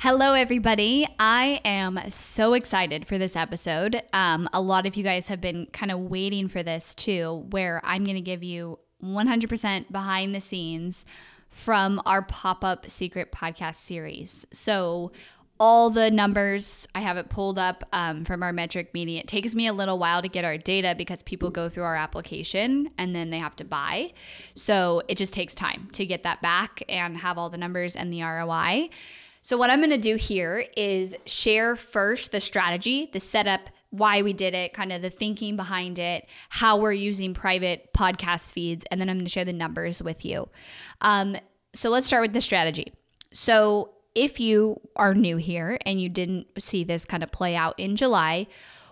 Hello, everybody. I am so excited for this episode. Um, a lot of you guys have been kind of waiting for this too, where I'm going to give you 100% behind the scenes from our pop up secret podcast series. So, all the numbers, I have it pulled up um, from our metric meeting. It takes me a little while to get our data because people go through our application and then they have to buy. So, it just takes time to get that back and have all the numbers and the ROI. So, what I'm going to do here is share first the strategy, the setup, why we did it, kind of the thinking behind it, how we're using private podcast feeds, and then I'm going to share the numbers with you. Um, so, let's start with the strategy. So, if you are new here and you didn't see this kind of play out in July,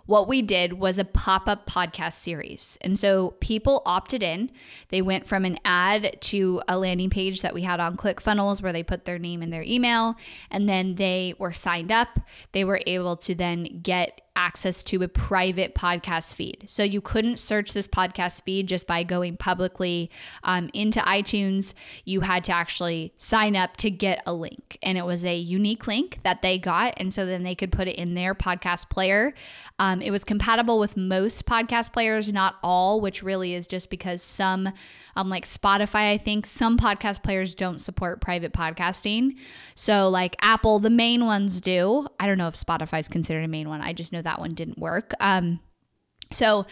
what we did was a pop up podcast series. And so people opted in. They went from an ad to a landing page that we had on ClickFunnels where they put their name and their email, and then they were signed up. They were able to then get access to a private podcast feed. So you couldn't search this podcast feed just by going publicly um, into iTunes. You had to actually sign up to get a link. And it was a unique link that they got. And so then they could put it in their podcast player. Um, it was compatible with most podcast players, not all, which really is just because some, um, like Spotify, I think some podcast players don't support private podcasting. So, like Apple, the main ones do. I don't know if Spotify is considered a main one. I just know that one didn't work. Um, so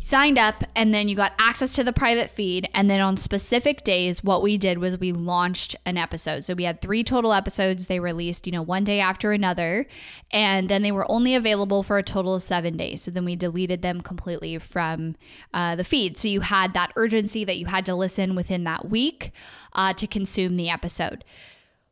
signed up and then you got access to the private feed and then on specific days what we did was we launched an episode. So we had 3 total episodes they released, you know, one day after another and then they were only available for a total of 7 days. So then we deleted them completely from uh, the feed. So you had that urgency that you had to listen within that week uh, to consume the episode.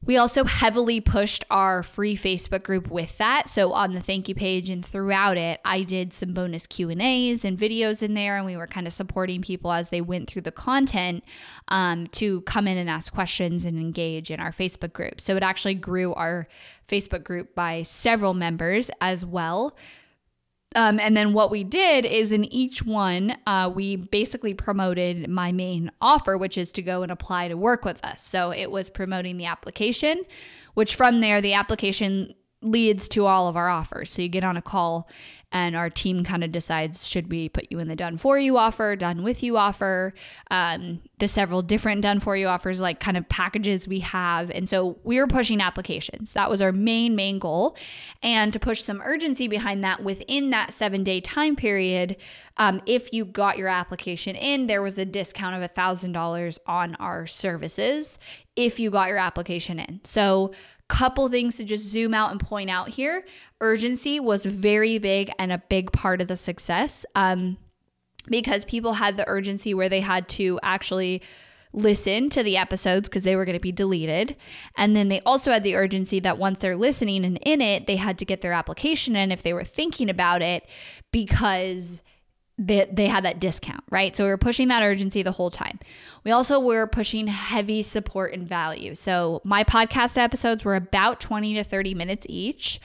We also heavily pushed our free Facebook group with that. So on the thank you page and throughout it, I did some bonus Q&As and videos in there and we were kind of supporting people as they went through the content um, to come in and ask questions and engage in our Facebook group. So it actually grew our Facebook group by several members as well. Um, and then what we did is in each one, uh, we basically promoted my main offer, which is to go and apply to work with us. So it was promoting the application, which from there, the application leads to all of our offers. So you get on a call and our team kind of decides should we put you in the done for you offer, done with you offer, um, the several different done for you offers, like kind of packages we have. And so we were pushing applications. That was our main, main goal. And to push some urgency behind that within that seven day time period, um, if you got your application in, there was a discount of $1,000 on our services if you got your application in. So couple things to just zoom out and point out here. Urgency was very big and a big part of the success um, because people had the urgency where they had to actually listen to the episodes because they were going to be deleted. And then they also had the urgency that once they're listening and in it, they had to get their application in if they were thinking about it because they, they had that discount, right? So we were pushing that urgency the whole time. We also were pushing heavy support and value. So my podcast episodes were about 20 to 30 minutes each.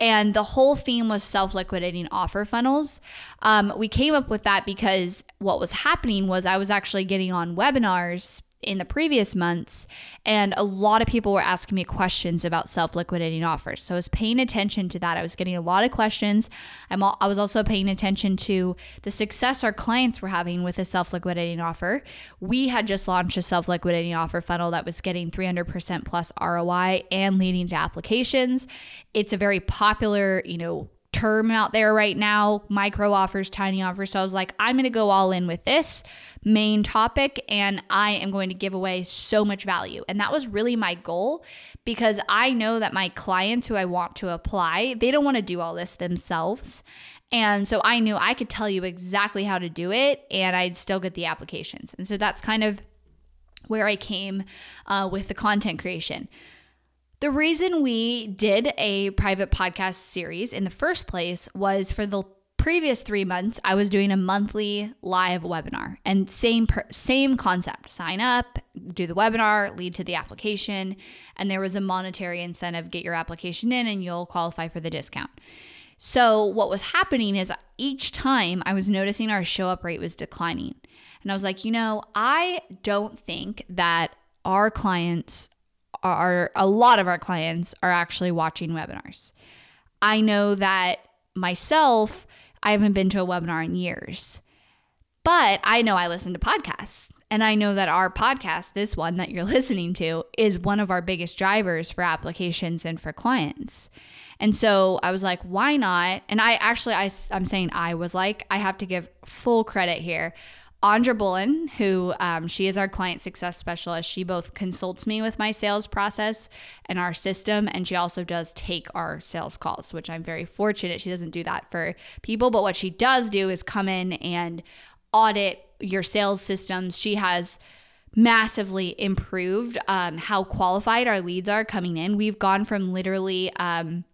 And the whole theme was self liquidating offer funnels. Um, we came up with that because what was happening was I was actually getting on webinars in the previous months, and a lot of people were asking me questions about self liquidating offers. So I was paying attention to that. I was getting a lot of questions. I'm all, I was also paying attention to the success our clients were having with a self liquidating offer. We had just launched a self liquidating offer funnel that was getting 300% plus ROI and leading to applications. It's a very popular, you know, term out there right now micro offers, tiny offers. So I was like, I'm going to go all in with this main topic and I am going to give away so much value. And that was really my goal because I know that my clients who I want to apply, they don't want to do all this themselves. And so I knew I could tell you exactly how to do it and I'd still get the applications. And so that's kind of where I came uh, with the content creation. The reason we did a private podcast series in the first place was for the previous three months, I was doing a monthly live webinar and same per, same concept. Sign up, do the webinar, lead to the application, and there was a monetary incentive. Get your application in, and you'll qualify for the discount. So what was happening is each time I was noticing our show up rate was declining, and I was like, you know, I don't think that our clients are a lot of our clients are actually watching webinars. I know that myself, I haven't been to a webinar in years, but I know I listen to podcasts. And I know that our podcast, this one that you're listening to, is one of our biggest drivers for applications and for clients. And so I was like, why not? And I actually, I, I'm saying I was like, I have to give full credit here. Andra Bullen, who um, she is our client success specialist, she both consults me with my sales process and our system, and she also does take our sales calls, which I'm very fortunate. She doesn't do that for people, but what she does do is come in and audit your sales systems. She has massively improved um, how qualified our leads are coming in. We've gone from literally, um,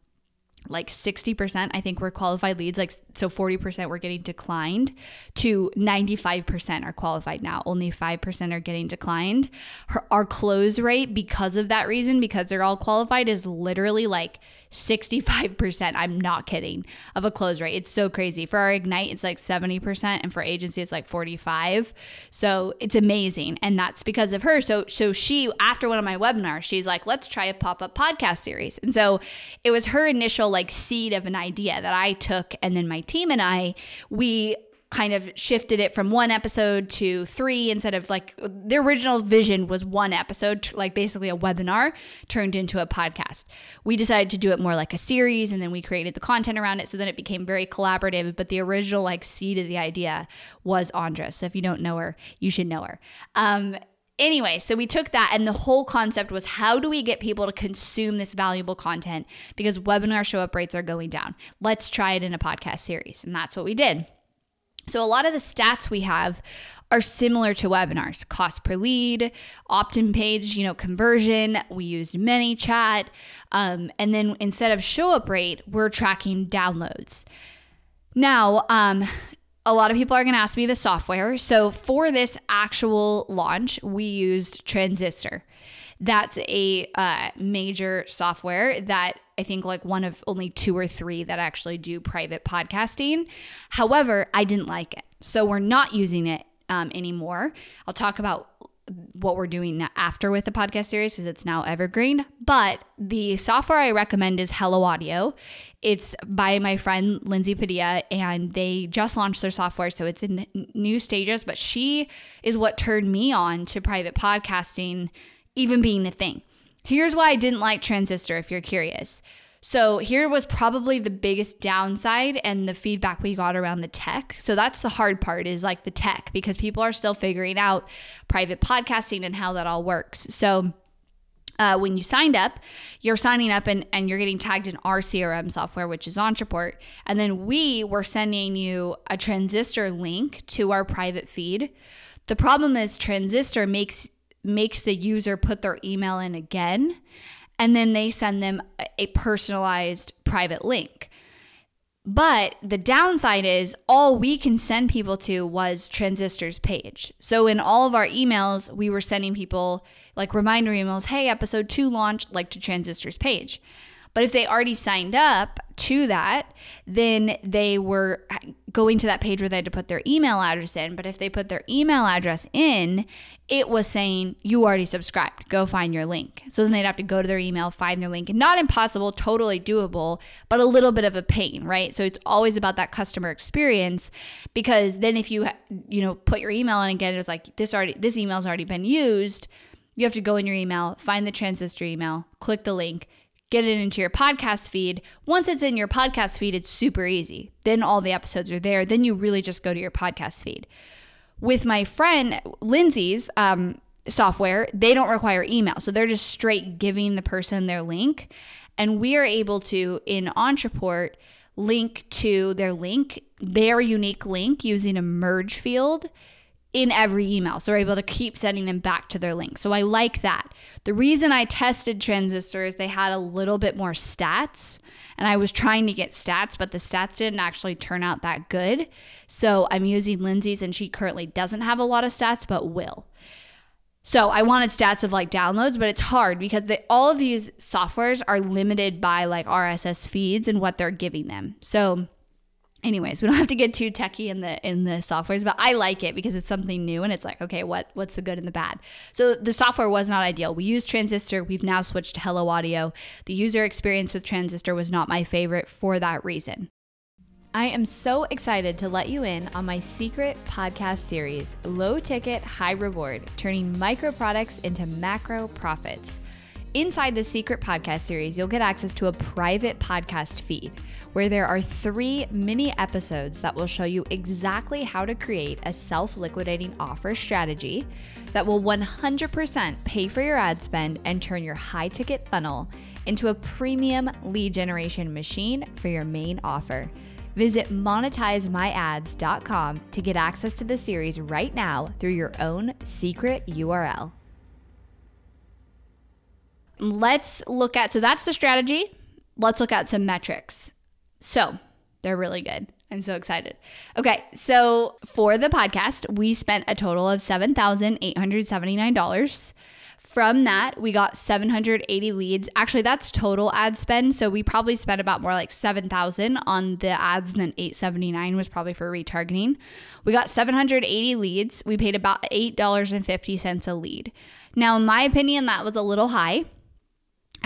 like 60% i think were qualified leads. Like so 40% were getting declined to 95% are qualified now. Only 5% are getting declined. Her, our close rate because of that reason because they're all qualified is literally like 65%, I'm not kidding, of a close rate. It's so crazy. For our Ignite, it's like 70%, and for agency, it's like 45. So it's amazing. And that's because of her. So so she, after one of my webinars, she's like, let's try a pop-up podcast series. And so it was her initial like seed of an idea that I took, and then my team and I, we kind of shifted it from one episode to three instead of like the original vision was one episode, like basically a webinar turned into a podcast. We decided to do it more like a series and then we created the content around it so then it became very collaborative. But the original like seed of the idea was Andra. So if you don't know her, you should know her. Um, Anyway, so we took that, and the whole concept was how do we get people to consume this valuable content because webinar show up rates are going down? Let's try it in a podcast series. And that's what we did. So, a lot of the stats we have are similar to webinars cost per lead, opt in page, you know, conversion. We used ManyChat. Um, and then instead of show up rate, we're tracking downloads. Now, um, a lot of people are going to ask me the software. So, for this actual launch, we used Transistor. That's a uh, major software that I think like one of only two or three that actually do private podcasting. However, I didn't like it. So we're not using it um, anymore. I'll talk about what we're doing after with the podcast series because it's now evergreen. But the software I recommend is Hello Audio. It's by my friend Lindsay Padilla, and they just launched their software, so it's in new stages. But she is what turned me on to private podcasting even being a thing. Here's why I didn't like Transistor, if you're curious. So, here was probably the biggest downside and the feedback we got around the tech. So, that's the hard part is like the tech because people are still figuring out private podcasting and how that all works. So, uh, when you signed up, you're signing up and, and you're getting tagged in our CRM software, which is Ontraport. And then we were sending you a Transistor link to our private feed. The problem is, Transistor makes makes the user put their email in again, and then they send them a personalized private link. But the downside is all we can send people to was Transistor's page. So in all of our emails, we were sending people like reminder emails, hey, episode two launch, like to Transistor's page. But if they already signed up to that, then they were going to that page where they had to put their email address in. But if they put their email address in, it was saying, You already subscribed, go find your link. So then they'd have to go to their email, find their link. Not impossible, totally doable, but a little bit of a pain, right? So it's always about that customer experience because then if you, you know, put your email in again, it's like, This already, this email's already been used. You have to go in your email, find the transistor email, click the link, get it into your podcast feed. Once it's in your podcast feed, it's super easy. Then all the episodes are there. Then you really just go to your podcast feed. With my friend Lindsay's um, software, they don't require email. So they're just straight giving the person their link. And we are able to, in Ontraport, link to their link, their unique link using a merge field in every email. So we're able to keep sending them back to their link. So I like that. The reason I tested Transistor is they had a little bit more stats. And I was trying to get stats, but the stats didn't actually turn out that good. So I'm using Lindsay's, and she currently doesn't have a lot of stats, but will. So I wanted stats of like downloads, but it's hard because they, all of these softwares are limited by like RSS feeds and what they're giving them. So anyways we don't have to get too techy in the in the softwares but i like it because it's something new and it's like okay what what's the good and the bad? So the software was not ideal. We used transistor. We've now switched to hello audio. The user experience with transistor was not my favorite for that reason. I am so excited to let you in on my secret podcast series, Low Ticket, High Reward, turning micro products into macro profits. Inside the secret podcast series, you'll get access to a private podcast feed where there are three mini episodes that will show you exactly how to create a self liquidating offer strategy that will 100% pay for your ad spend and turn your high ticket funnel into a premium lead generation machine for your main offer. Visit monetizemyads.com to get access to the series right now through your own secret URL let's look at so that's the strategy. Let's look at some metrics. So they're really good. I'm so excited. Okay, so for the podcast, we spent a total of $7,879. From that, we got 780 leads. Actually, that's total ad spend. So we probably spent about more like 7,000 on the ads than 879 was probably for retargeting. We got 780 leads. We paid about $8.50 a lead. Now, in my opinion, that was a little high.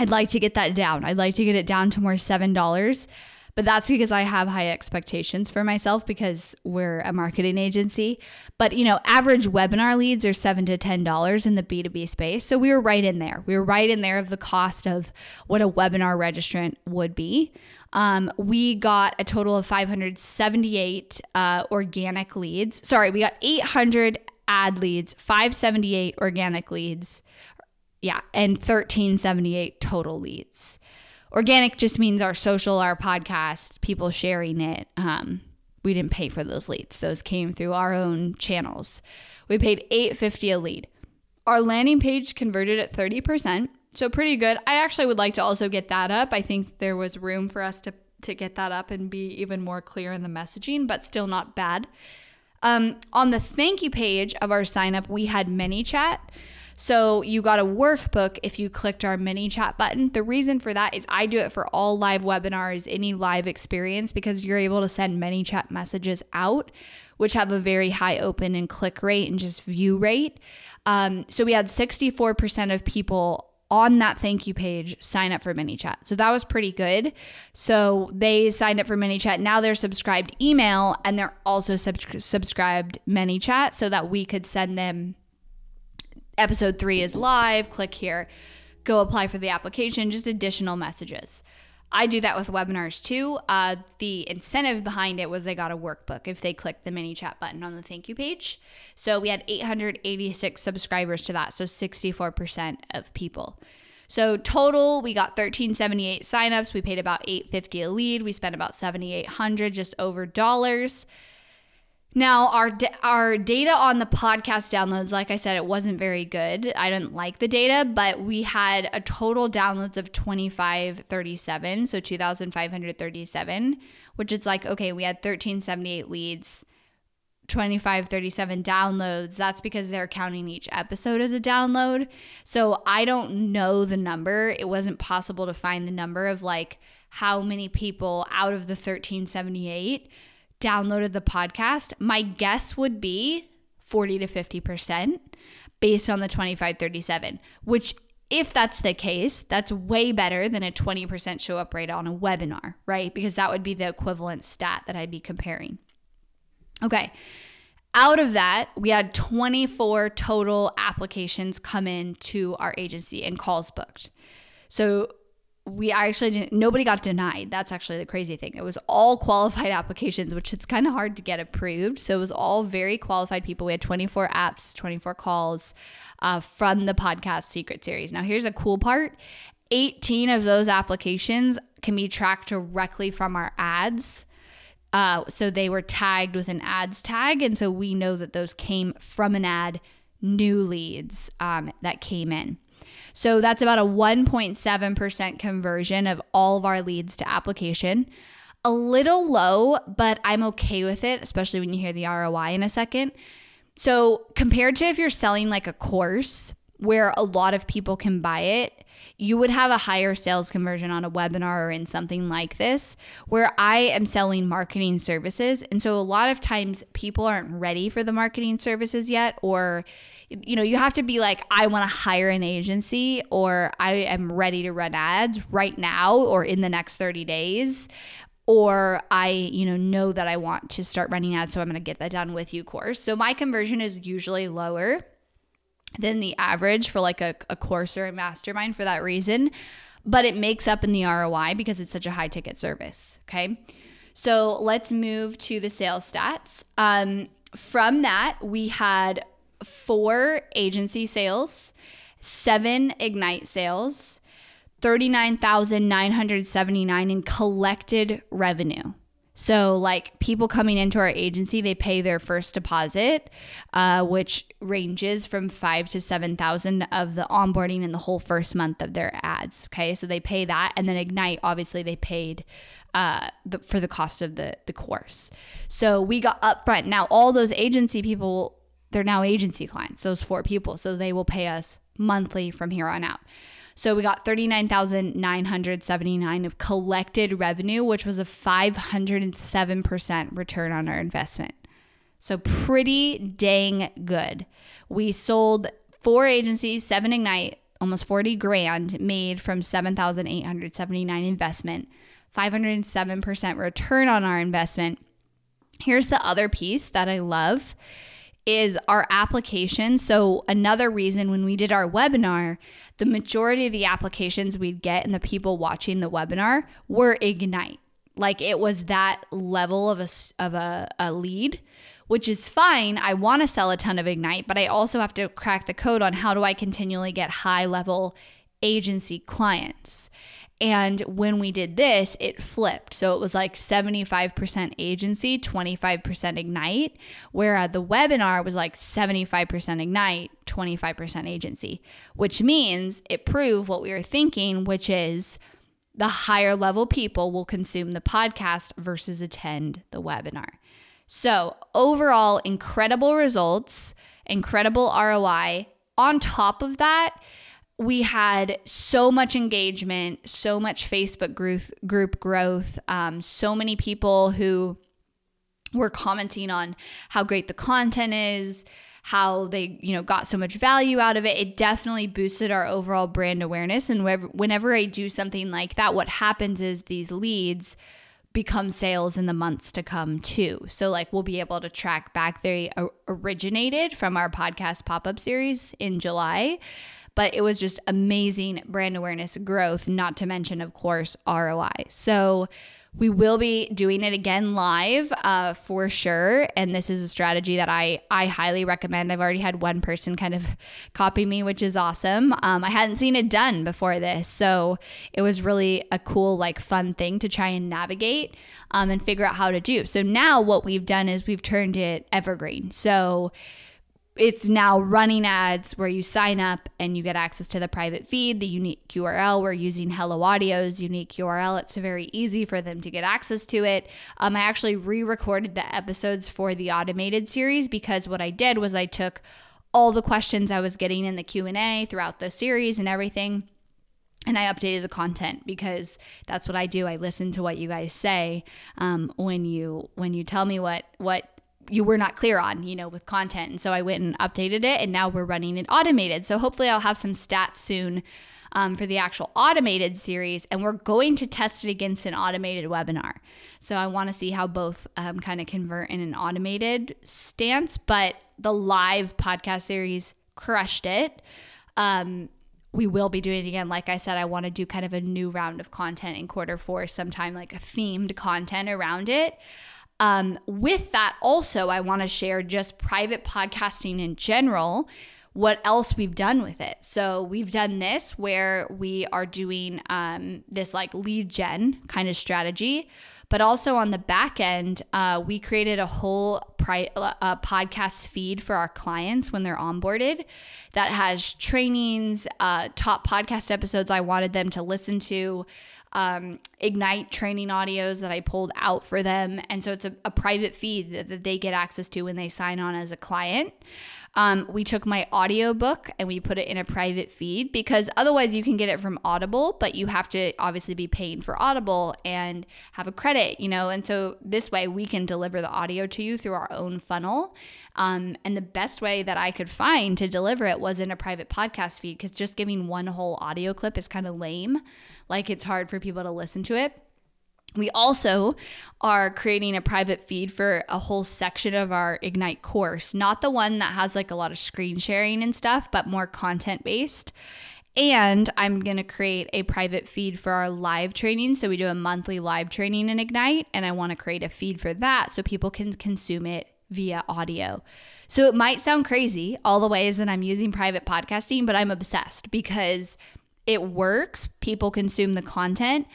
I'd like to get that down. I'd like to get it down to more $7. But that's because I have high expectations for myself because we're a marketing agency. But, you know, average webinar leads are 7 to $10 in the B2B space. So we were right in there. We were right in there of the cost of what a webinar registrant would be. Um, we got a total of 578 uh, organic leads. Sorry, we got 800 ad leads, 578 organic leads, yeah, and 1378 total leads. Organic just means our social, our podcast, people sharing it. Um, we didn't pay for those leads. Those came through our own channels. We paid 850 a lead. Our landing page converted at 30%, so pretty good. I actually would like to also get that up. I think there was room for us to to get that up and be even more clear in the messaging, but still not bad. Um, on the thank you page of our sign up, we had ManyChat. So you got a workbook if you clicked our ManyChat button. The reason for that is I do it for all live webinars, any live experience, because you're able to send ManyChat messages out, which have a very high open and click rate and just view rate. Um, so we had 64% of people on that thank you page sign up for ManyChat So that was pretty good. So they signed up for ManyChat Now they're subscribed email and they're also sub- subscribed chat, so that we could send them episode three is live, click here, go apply for the application, just additional messages. I do that with webinars too. Uh, the incentive behind it was they got a workbook if they clicked the ManyChat button on the thank you page. So we had 886 subscribers to that, so 64% of people. So total, we got 1378 signups. We paid about 850 a lead. We spent about 7800 just over dollars. Now, our our data on the podcast downloads, like I said, it wasn't very good. I didn't like the data, but we had a total downloads of 2537, so 2537, which is like okay, we had 1378 leads, 2537 downloads. That's because they're counting each episode as a download. So, I don't know the number. It wasn't possible to find the number of like how many people out of the 1378 downloaded the podcast, my guess would be 40 to 50% based on the 2537, which if that's the case, that's way better than a 20% show up rate on a webinar, right? Because that would be the equivalent stat that I'd be comparing. Okay. Out of that, we had 24 total applications come in to our agency and calls booked. So we actually didn't nobody got denied. That's actually the crazy thing. It was all qualified applications which it's kind of hard to get approved. So it was all very qualified people. We had 24 apps 24 calls uh, from the podcast secret series. Now here's a cool part. 18 of those applications can be tracked directly from our ads. Uh, so they were tagged with an ads tag and so we know that those came from an ad new leads um, that came in so that's about a 1.7% conversion of all of our leads to application. A little low, but I'm okay with it, especially when you hear the ROI in a second. So, compared to if you're selling like a course where a lot of people can buy it, you would have a higher sales conversion on a webinar or in something like this, where I am selling marketing services. And so a lot of times people aren't ready for the marketing services yet, or, you know, you have to be like, I want to hire an agency, or I am ready to run ads right now or in the next 30 days or I, you know, know that I want to start running ads, so I'm going to get that done with you course. So my conversion is usually lower than the average for like a, a course or a mastermind for that reason. But it makes up in the ROI because it's such a high ticket service. Okay. So let's move to the sales stats. Um, from that, we had four agency sales, seven Ignite sales, 39,979 in collected revenue. So, like people coming into our agency, they pay their first deposit, uh, which ranges from five to seven thousand of the onboarding in the whole first month of their ads. Okay, so they pay that, and then Ignite, obviously, they paid uh, the, for the cost of the the course. So we got upfront. Now, all those agency people, they're now agency clients. Those four people, so they will pay us monthly from here on out. So we got 39,979 of collected revenue, which was a 507% return on our investment. So pretty dang good. We sold four agencies, seven Ignite, almost 40 grand made from 7,879 investment, 507% return on our investment. Here's the other piece that I love is our application. So, another reason when we did our webinar, the majority of the applications we'd get and the people watching the webinar were Ignite. Like it was that level of a, of a, a lead, which is fine. I want to sell a ton of Ignite, but I also have to crack the code on how do I continually get high level agency clients. And when we did this, it flipped. So it was like 75% agency, 25% Ignite, where uh, the webinar was like 75% Ignite, 25% agency, which means it proved what we were thinking, which is the higher level people will consume the podcast versus attend the webinar. So, overall, incredible results, incredible ROI. On top of that, we had so much engagement, so much Facebook group group growth, um, so many people who were commenting on how great the content is, how they you know got so much value out of it. It definitely boosted our overall brand awareness. And whenever, whenever I do something like that, what happens is these leads become sales in the months to come too. So like we'll be able to track back they originated from our podcast pop-up series in July but it was just amazing brand awareness growth, not to mention, of course, ROI. So, we will be doing it again live uh, for sure, and this is a strategy that I I highly recommend. I've already had one person kind of copy me, which is awesome. Um, I hadn't seen it done before this, so it was really a cool, like, fun thing to try and navigate um, and figure out how to do. So now what we've done is we've turned it evergreen. So it's now running ads where you sign up and you get access to the private feed, the unique URL. We're using Hello Audio's unique URL. It's very easy for them to get access to it. Um, I actually re-recorded the episodes for the automated series because what I did was I took all the questions I was getting in the Q&A throughout the series and everything and I updated the content because that's what I do. I listen to what you guys say um, when you when you tell me what what you were not clear on, you know, with content. And so I went and updated it, and now we're running it automated. So hopefully I'll have some stats soon um, for the actual automated series, and we're going to test it against an automated webinar. So I want to see how both um, kind of convert in an automated stance, but the live podcast series crushed it. Um, we will be doing it again. Like I said, I want to do kind of a new round of content in quarter four, sometime like a themed content around it. Um, with that, also, I want to share just private podcasting in general, what else we've done with it. So, we've done this where we are doing um, this like lead gen kind of strategy, but also on the back end, uh, we created a whole pri- uh, podcast feed for our clients when they're onboarded that has trainings, uh, top podcast episodes I wanted them to listen to um, Ignite training audios that I pulled out for them. And so it's a, a private feed that, that, they get access to when they sign on as a client. Um, we took my audiobook and we put it in a private feed because otherwise you can get it from Audible, but you have to obviously be paying for Audible and have a credit, you know. And so this way we can deliver the audio to you through our own funnel. Um, and the best way that I could find to deliver it was in a private podcast feed because just giving one whole audio clip is kind of lame. Like it's hard for people to listen to it. We also are creating a private feed for a whole section of our Ignite course, not the one that has like a lot of screen sharing and stuff, but more content based. And I'm going to create a private feed for our live training. So we do a monthly live training in Ignite, and I want to create a feed for that so people can consume it via audio. So it might sound crazy, all the ways that I'm using private podcasting, but I'm obsessed because it works. People consume the content.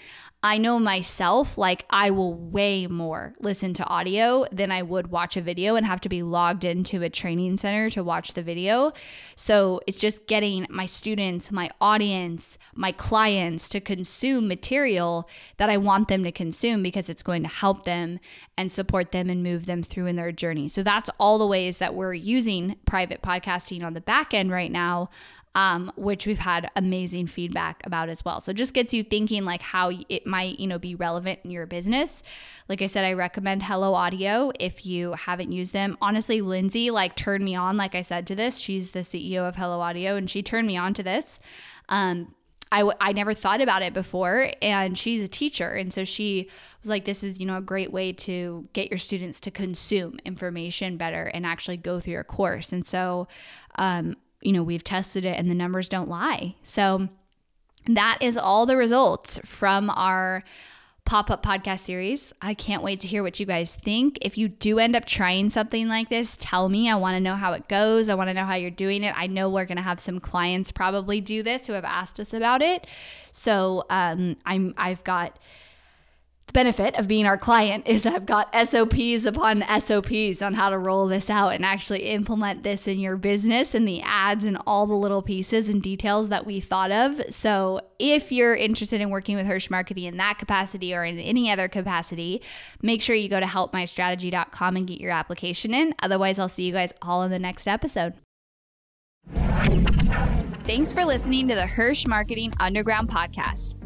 I know myself, like I will way more listen to audio than I would watch a video and have to be logged into a training center to watch the video. So it's just getting my students, my audience, my clients to consume material that I want them to consume because it's going to help them and support them and move them through in their journey. So that's all the ways that we're using private podcasting on the back end right now um, which we've had amazing feedback about as well. So just gets you thinking like how it might, you know, be relevant in your business. Like I said, I recommend Hello Audio if you haven't used them. Honestly, Lindsay like turned me on, like I said, to this. She's the CEO of Hello Audio, and she turned me on to this. Um, I, w- I never thought about it before and she's a teacher and so she was like this is you know a great way to get your students to consume information better and actually go through your course and so um, you know, we've tested it and the numbers don't lie. So that is all the results from our pop up podcast series. I can't wait to hear what you guys think. If you do end up trying something like this, tell me. I want to know how it goes. I want to know how you're doing it. I know we're going to have some clients probably do this who have asked us about it. So um, I'm I've got benefit of being our client is I've got SOPs upon SOPs on how to roll this out and actually implement this in your business and the ads and all the little pieces and details that we thought of. So, if you're interested in working with Hirsch Marketing in that capacity or in any other capacity, make sure you go to helpmystrategy.com and get your application in. Otherwise, I'll see you guys all in the next episode. Thanks for listening to the Hirsch Marketing Underground podcast.